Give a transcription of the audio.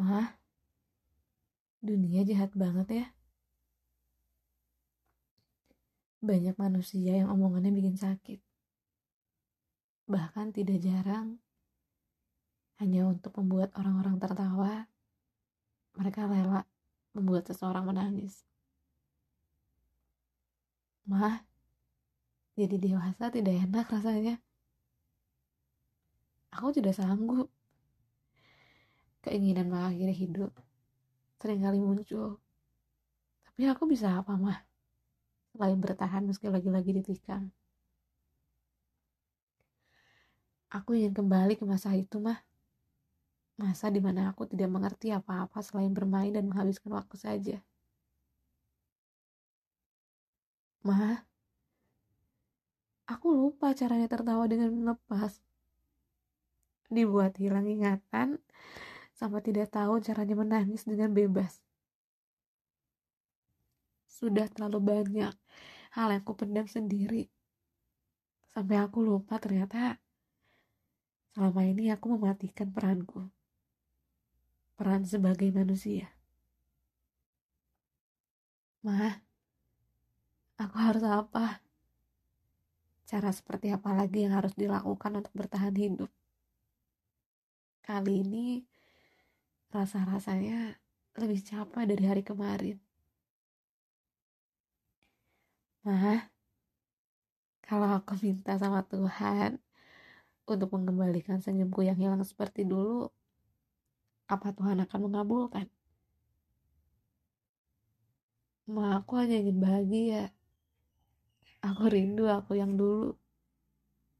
Mah, dunia jahat banget ya. Banyak manusia yang omongannya bikin sakit. Bahkan tidak jarang, hanya untuk membuat orang-orang tertawa, mereka rela membuat seseorang menangis. Mah, jadi dewasa tidak enak rasanya. Aku tidak sanggup keinginan mengakhiri hidup sering kali muncul. Tapi aku bisa apa mah? Selain bertahan meski lagi-lagi ditikam. Aku ingin kembali ke masa itu mah. Masa di mana aku tidak mengerti apa-apa selain bermain dan menghabiskan waktu saja. Mah, aku lupa caranya tertawa dengan melepas. Dibuat hilang ingatan, sampai tidak tahu caranya menangis dengan bebas. Sudah terlalu banyak hal yang ku pendam sendiri. Sampai aku lupa ternyata selama ini aku mematikan peranku. Peran sebagai manusia. Mah, aku harus apa? Cara seperti apa lagi yang harus dilakukan untuk bertahan hidup? Kali ini rasa-rasanya lebih capek dari hari kemarin. Nah, kalau aku minta sama Tuhan untuk mengembalikan senyumku yang hilang seperti dulu, apa Tuhan akan mengabulkan? Ma, aku hanya ingin bahagia. Aku rindu aku yang dulu.